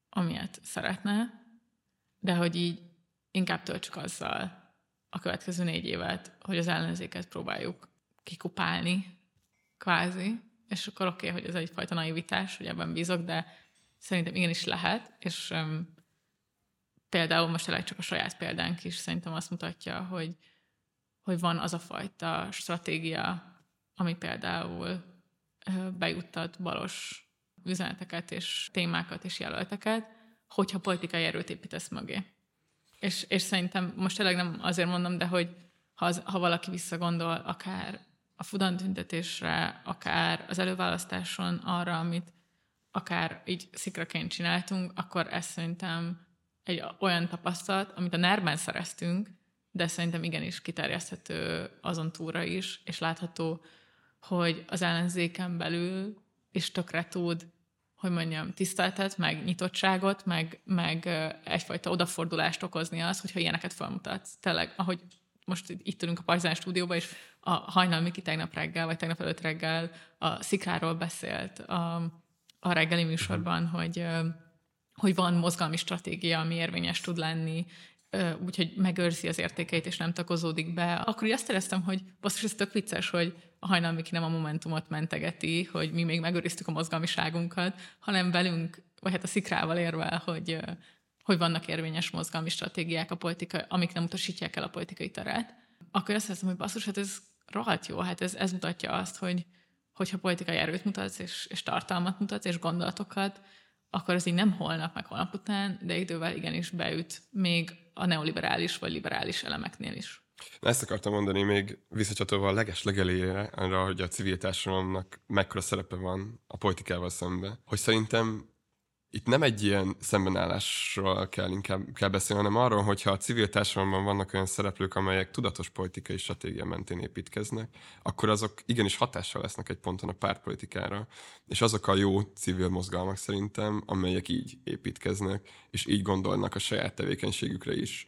amilyet szeretne, de hogy így inkább töltsük azzal a következő négy évet, hogy az ellenzéket próbáljuk kikupálni, kvázi, és akkor oké, okay, hogy ez egyfajta naivitás, hogy ebben bízok, de szerintem igenis lehet, és um, például most tényleg csak a saját példánk is szerintem azt mutatja, hogy, hogy van az a fajta stratégia, ami például bejuttat balos üzeneteket és témákat és jelölteket, hogyha politikai erőt építesz mögé. És, és szerintem most tényleg nem azért mondom, de hogy ha, az, ha valaki visszagondol akár a Fudan tüntetésre, akár az előválasztáson arra, amit akár így szikraként csináltunk, akkor ez szerintem egy olyan tapasztalat, amit a ner szereztünk, de szerintem igenis kiterjeszthető azon túra is, és látható, hogy az ellenzéken belül is tökre tud, hogy mondjam, tiszteltet, meg nyitottságot, meg, meg egyfajta odafordulást okozni az, hogyha ilyeneket felmutatsz. Tényleg, ahogy most itt ülünk a Partizán stúdióban, és a Hajnal Miki tegnap reggel, vagy tegnap előtt reggel a Szikráról beszélt a, a reggeli műsorban, hogy hogy van mozgalmi stratégia, ami érvényes tud lenni, úgyhogy megőrzi az értékeit, és nem takozódik be. Akkor így azt éreztem, hogy basszus, ez tök vicces, hogy a hajnal Miki nem a Momentumot mentegeti, hogy mi még megőriztük a mozgalmiságunkat, hanem velünk, vagy hát a szikrával érvel, hogy, hogy vannak érvényes mozgalmi stratégiák, a politika, amik nem utasítják el a politikai terát. Akkor azt hiszem, hogy basszus, hát ez rohadt jó, hát ez, ez mutatja azt, hogy hogyha politikai erőt mutatsz, és, és tartalmat mutatsz, és gondolatokat, akkor az így nem holnap, meg holnap után, de idővel igenis beüt még a neoliberális vagy liberális elemeknél is.
Na ezt akartam mondani még visszacsatolva a leges legelére, arra, hogy a civil társadalomnak mekkora szerepe van a politikával szemben. Hogy szerintem itt nem egy ilyen szembenállásról kell inkább kell beszélni, hanem arról, hogyha a civil társadalomban vannak olyan szereplők, amelyek tudatos politikai stratégia mentén építkeznek, akkor azok igenis hatással lesznek egy ponton a pártpolitikára. És azok a jó civil mozgalmak szerintem, amelyek így építkeznek, és így gondolnak a saját tevékenységükre is.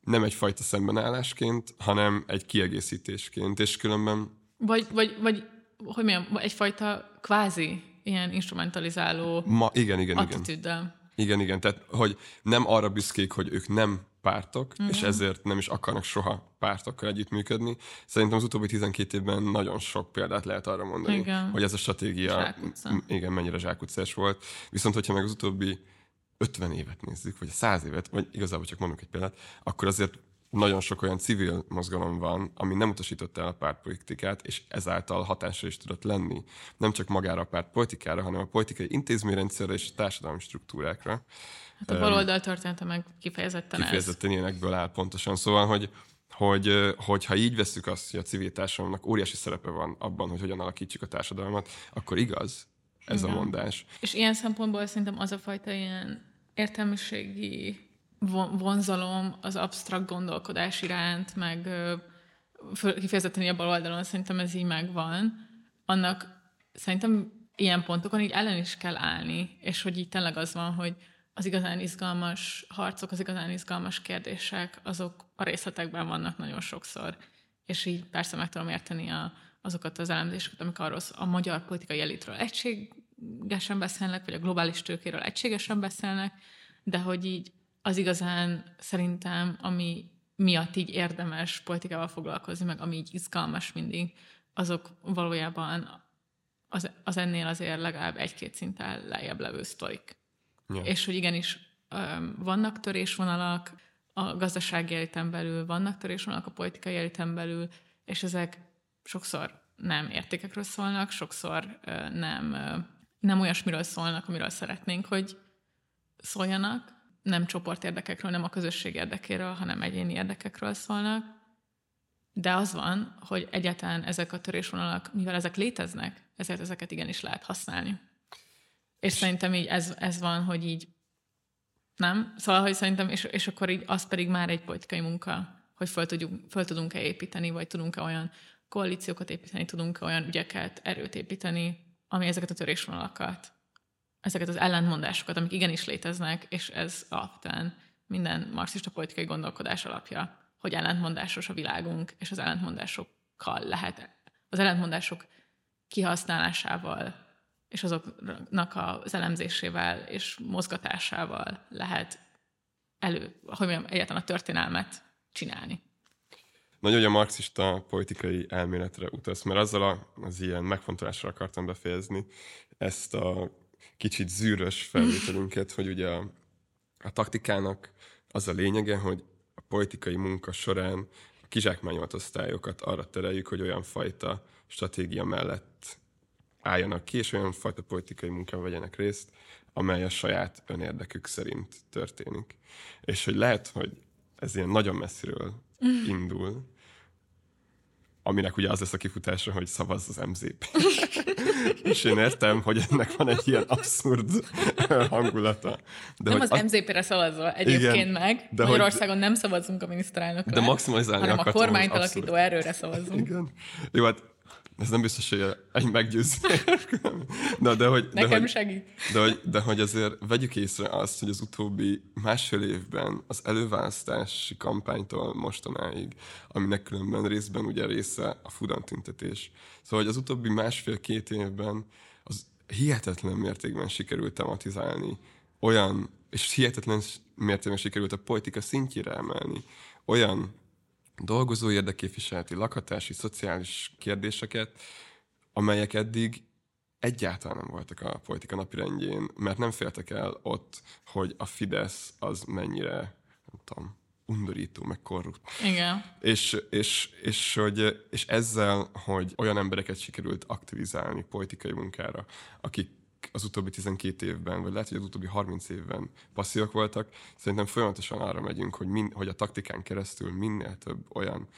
Nem egyfajta szembenállásként, hanem egy kiegészítésként, és különben
Vagy, vagy, vagy hogy mondjam, egyfajta kvázi ilyen instrumentalizáló
Ma, igen, igen, igen.
attitűddel.
Igen, igen, tehát hogy nem arra büszkék, hogy ők nem pártok, mm. és ezért nem is akarnak soha pártokkal együttműködni. Szerintem az utóbbi 12 évben nagyon sok példát lehet arra mondani,
Igen.
hogy ez a stratégia
Zsákutca.
igen, mennyire zsákutcás volt. Viszont, hogyha meg az utóbbi 50 évet nézzük, vagy 100 évet, vagy igazából csak mondunk egy példát, akkor azért nagyon sok olyan civil mozgalom van, ami nem utasította el a pártpolitikát, és ezáltal hatásra is tudott lenni. Nem csak magára a pártpolitikára, hanem a politikai intézményrendszerre és a társadalmi struktúrákra.
Hát a baloldal története meg kifejezetten, ez.
Kifejezetten ilyenekből áll pontosan. Szóval, hogy, hogy, ö, hogy ha így veszük azt, hogy a civil társadalomnak óriási szerepe van abban, hogy hogyan alakítsuk a társadalmat, akkor igaz ez a mondás.
És ilyen szempontból szerintem az a fajta ilyen értelmiségi vonzalom az absztrakt gondolkodás iránt, meg kifejezetten a bal oldalon szerintem ez így megvan, annak szerintem ilyen pontokon így ellen is kell állni, és hogy így tényleg az van, hogy az igazán izgalmas harcok, az igazán izgalmas kérdések, azok a részletekben vannak nagyon sokszor. És így persze meg tudom érteni a, azokat az elemzéseket, amik arról a magyar politikai elitről egységesen beszélnek, vagy a globális tőkéről egységesen beszélnek, de hogy így az igazán szerintem, ami miatt így érdemes politikával foglalkozni, meg ami így izgalmas mindig, azok valójában az, az ennél azért legalább egy-két szinten lejjebb levő sztorik.
Ja.
És hogy igenis vannak törésvonalak a gazdasági eliten belül, vannak törésvonalak a politikai eliten belül, és ezek sokszor nem értékekről szólnak, sokszor nem, nem olyasmiről szólnak, amiről szeretnénk, hogy szóljanak, nem csoportérdekekről, nem a közösség érdekéről, hanem egyéni érdekekről szólnak. De az van, hogy egyáltalán ezek a törésvonalak, mivel ezek léteznek, ezért ezeket igenis lehet használni. És szerintem így ez, ez van, hogy így nem? Szóval, hogy szerintem, és, és akkor így az pedig már egy politikai munka, hogy föl, tudjuk, föl tudunk-e építeni, vagy tudunk-e olyan koalíciókat építeni, tudunk-e olyan ügyeket, erőt építeni, ami ezeket a törésvonalakat, ezeket az ellentmondásokat, amik igenis léteznek, és ez alapvetően minden marxista politikai gondolkodás alapja, hogy ellentmondásos a világunk, és az ellentmondásokkal lehet, az ellentmondások kihasználásával és azoknak az elemzésével és mozgatásával lehet elő, hogy mondjam, egyáltalán a történelmet csinálni.
Nagyon hogy a marxista politikai elméletre utasz, mert azzal a, az ilyen megfontolásra akartam befejezni ezt a kicsit zűrös felvételünket, hogy ugye a, a taktikának az a lényege, hogy a politikai munka során a kizsákmányolt osztályokat arra tereljük, hogy olyan fajta stratégia mellett álljanak ki, és olyan fajta politikai munkán vegyenek részt, amely a saját önérdekük szerint történik. És hogy lehet, hogy ez ilyen nagyon messziről indul, aminek ugye az lesz a kifutása, hogy szavazz az MZP. és én értem, hogy ennek van egy ilyen abszurd hangulata. De
Nem az MZP-re szavazol egyébként
Igen,
meg.
de
De
hogy-
Magyarországon nem szavazunk a miniszterelnökre,
De maximalizálni
hanem a kormányt alakító erőre szavazunk.
Igen. Jó, hát ez nem biztos, hogy egy meggyőzés. De, de, hogy, de,
Nekem
hogy,
segít.
de, hogy, de hogy azért vegyük észre azt, hogy az utóbbi másfél évben az előválasztási kampánytól mostanáig, aminek különben részben ugye része a Fudan tüntetés. Szóval, hogy az utóbbi másfél-két évben az hihetetlen mértékben sikerült tematizálni olyan, és hihetetlen mértékben sikerült a politika szintjére emelni olyan dolgozó érdekképviseleti, lakhatási, szociális kérdéseket, amelyek eddig egyáltalán nem voltak a politika napirendjén, mert nem féltek el ott, hogy a Fidesz az mennyire, nem tudom, undorító, meg korrupt.
Igen.
És, és, és, hogy, és ezzel, hogy olyan embereket sikerült aktivizálni politikai munkára, akik az utóbbi 12 évben, vagy lehet, hogy az utóbbi 30 évben passzívak voltak, szerintem folyamatosan arra megyünk, hogy, min, hogy a taktikán keresztül minél több olyan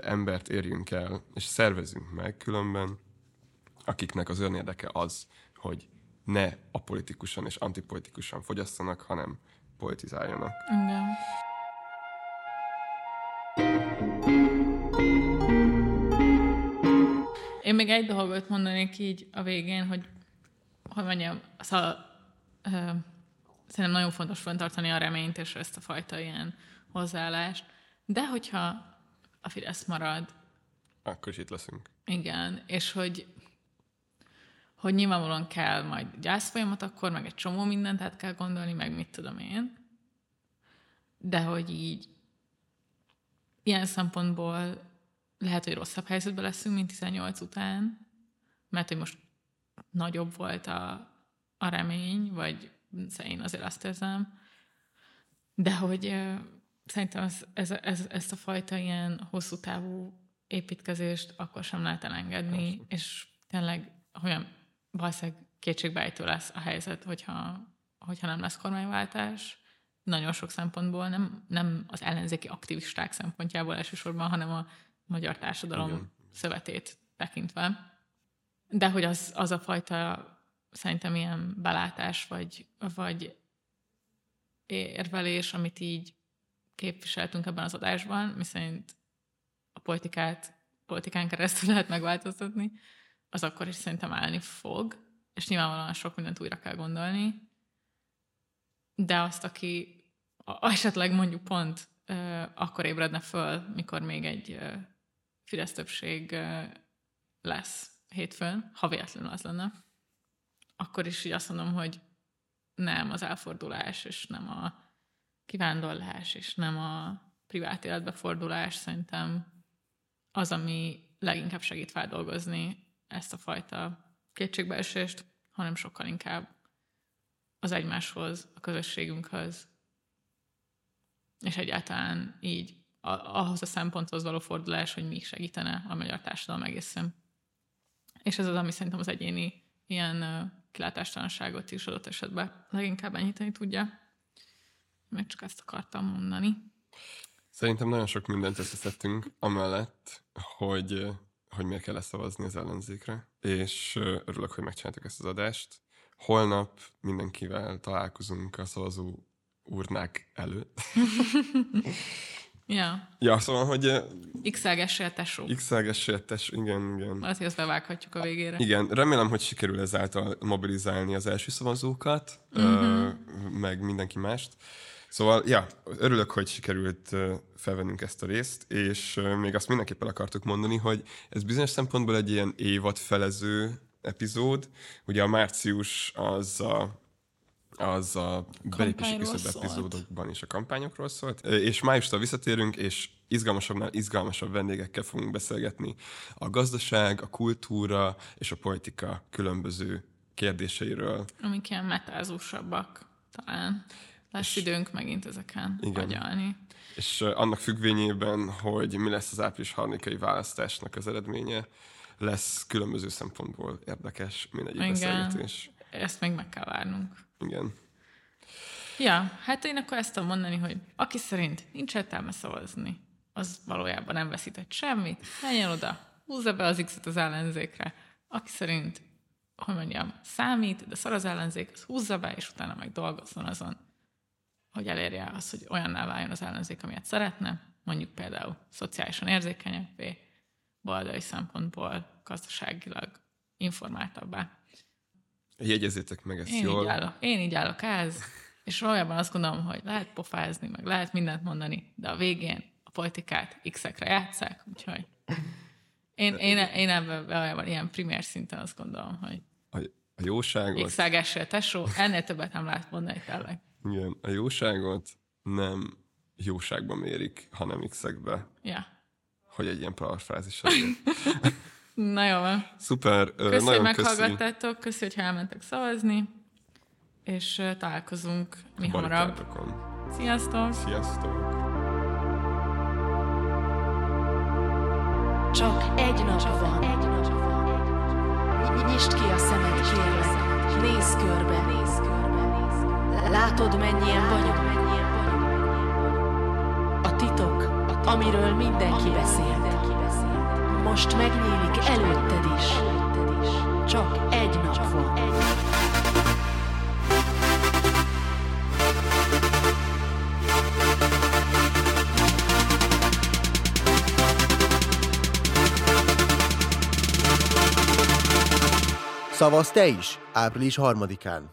embert érjünk el, és szervezünk meg különben, akiknek az önérdeke az, hogy ne apolitikusan és antipolitikusan fogyasszanak, hanem politizáljanak.
Igen. Én még egy dolgot mondanék így a végén, hogy hogy mondjam, szóval, ö, szerintem nagyon fontos fenntartani a reményt és ezt a fajta ilyen hozzáállást. De hogyha a Fidesz marad,
akkor is itt leszünk.
Igen, és hogy, hogy nyilvánvalóan kell majd gyászfolyamat akkor, meg egy csomó mindent át kell gondolni, meg mit tudom én. De hogy így ilyen szempontból lehet, hogy rosszabb helyzetben leszünk, mint 18 után, mert hogy most nagyobb volt a, a remény, vagy én azért azt érzem, de hogy szerintem ez, ez, ez, ezt a fajta ilyen hosszú távú építkezést akkor sem lehet elengedni, és tényleg olyan valószínűleg kétségbejtő lesz a helyzet, hogyha, hogyha nem lesz kormányváltás, nagyon sok szempontból, nem, nem az ellenzéki aktivisták szempontjából elsősorban, hanem a magyar társadalom
Igen.
szövetét tekintve. De hogy az, az a fajta szerintem ilyen belátás, vagy, vagy érvelés, amit így képviseltünk ebben az adásban, miszerint a politikát politikán keresztül lehet megváltoztatni, az akkor is szerintem állni fog, és nyilvánvalóan sok mindent újra kell gondolni, de azt, aki a- esetleg mondjuk pont akkor ébredne föl, mikor még egy ö, Fidesz többség lesz hétfőn, ha véletlenül az lenne, akkor is így azt mondom, hogy nem az elfordulás, és nem a kivándorlás, és nem a privát életbe fordulás, szerintem az, ami leginkább segít feldolgozni ezt a fajta kétségbeesést, hanem sokkal inkább az egymáshoz, a közösségünkhöz, és egyáltalán így ahhoz a szemponthoz való fordulás, hogy mi segítene a magyar társadalom egészen. És ez az, ami szerintem az egyéni ilyen kilátástalanságot is adott esetben leginkább enyhíteni tudja. Meg csak ezt akartam mondani.
Szerintem nagyon sok mindent összeszedtünk, amellett, hogy, hogy miért kell szavazni az ellenzékre, és örülök, hogy megcsináltuk ezt az adást. Holnap mindenkivel találkozunk a szavazó urnák előtt.
Ja,
Ja, szóval, hogy ö,
x-elgessél tesó.
x-elgessél, tess, igen, igen.
Lehet, hogy ezt bevághatjuk a végére.
Igen, remélem, hogy sikerül ezáltal mobilizálni az első szavazókat, uh-huh. meg mindenki mást. Szóval, ja, örülök, hogy sikerült ö, felvennünk ezt a részt, és ö, még azt mindenképpen akartuk mondani, hogy ez bizonyos szempontból egy ilyen évad felező epizód. Ugye a március az a az a belépési
Kampányról
küszöb
szólt.
epizódokban is a kampányokról szólt. És májustól visszatérünk, és izgalmasabbnál izgalmasabb vendégekkel fogunk beszélgetni a gazdaság, a kultúra és a politika különböző kérdéseiről.
Amik ilyen metázósabbak talán. Lesz időnk megint ezeken
Igen.
agyalni.
És annak függvényében, hogy mi lesz az április harmadikai választásnak az eredménye, lesz különböző szempontból érdekes mindegyik
Igen.
beszélgetés.
Ezt még meg kell várnunk.
Igen.
Ja, hát én akkor ezt tudom mondani, hogy aki szerint nincs értelme szavazni, az valójában nem veszített semmit, menjen oda, húzza be az X-et az ellenzékre. Aki szerint, hogy mondjam, számít, de szar az ellenzék, az húzza be, és utána meg dolgozzon azon, hogy elérje azt, hogy olyanná váljon az ellenzék, amilyet szeretne, mondjuk például szociálisan érzékenyebbé, baloldali szempontból gazdaságilag informáltabbá.
Jegyezzétek meg ezt
Én
jól.
így, állok, én így állok ez, és valójában azt gondolom, hogy lehet pofázni, meg lehet mindent mondani, de a végén a politikát X-ekre játszák, úgyhogy én, én, én ebben valójában ilyen primér szinten azt gondolom, hogy
A, a jóságot,
X-elgessél tesó, ennél többet nem lehet mondani tényleg.
igen, a jóságot nem jóságban mérik, hanem x-ekbe,
Ja.
hogy egy ilyen parafrázis.
Na jó van.
Szuper,
Köszi, hogy meghallgattátok, köszi, hogy elmentek szavazni, és találkozunk mi hamarabb. Sziasztok!
Sziasztok!
Csak egy nap van. Nyisd ki a szemed, kérlek. Nézz körbe. Látod, mennyien vagyunk? A titok, amiről mindenki beszélt. Most megnyílik előtted is. Csak egy nap van.
Szavaz te is, április harmadikán.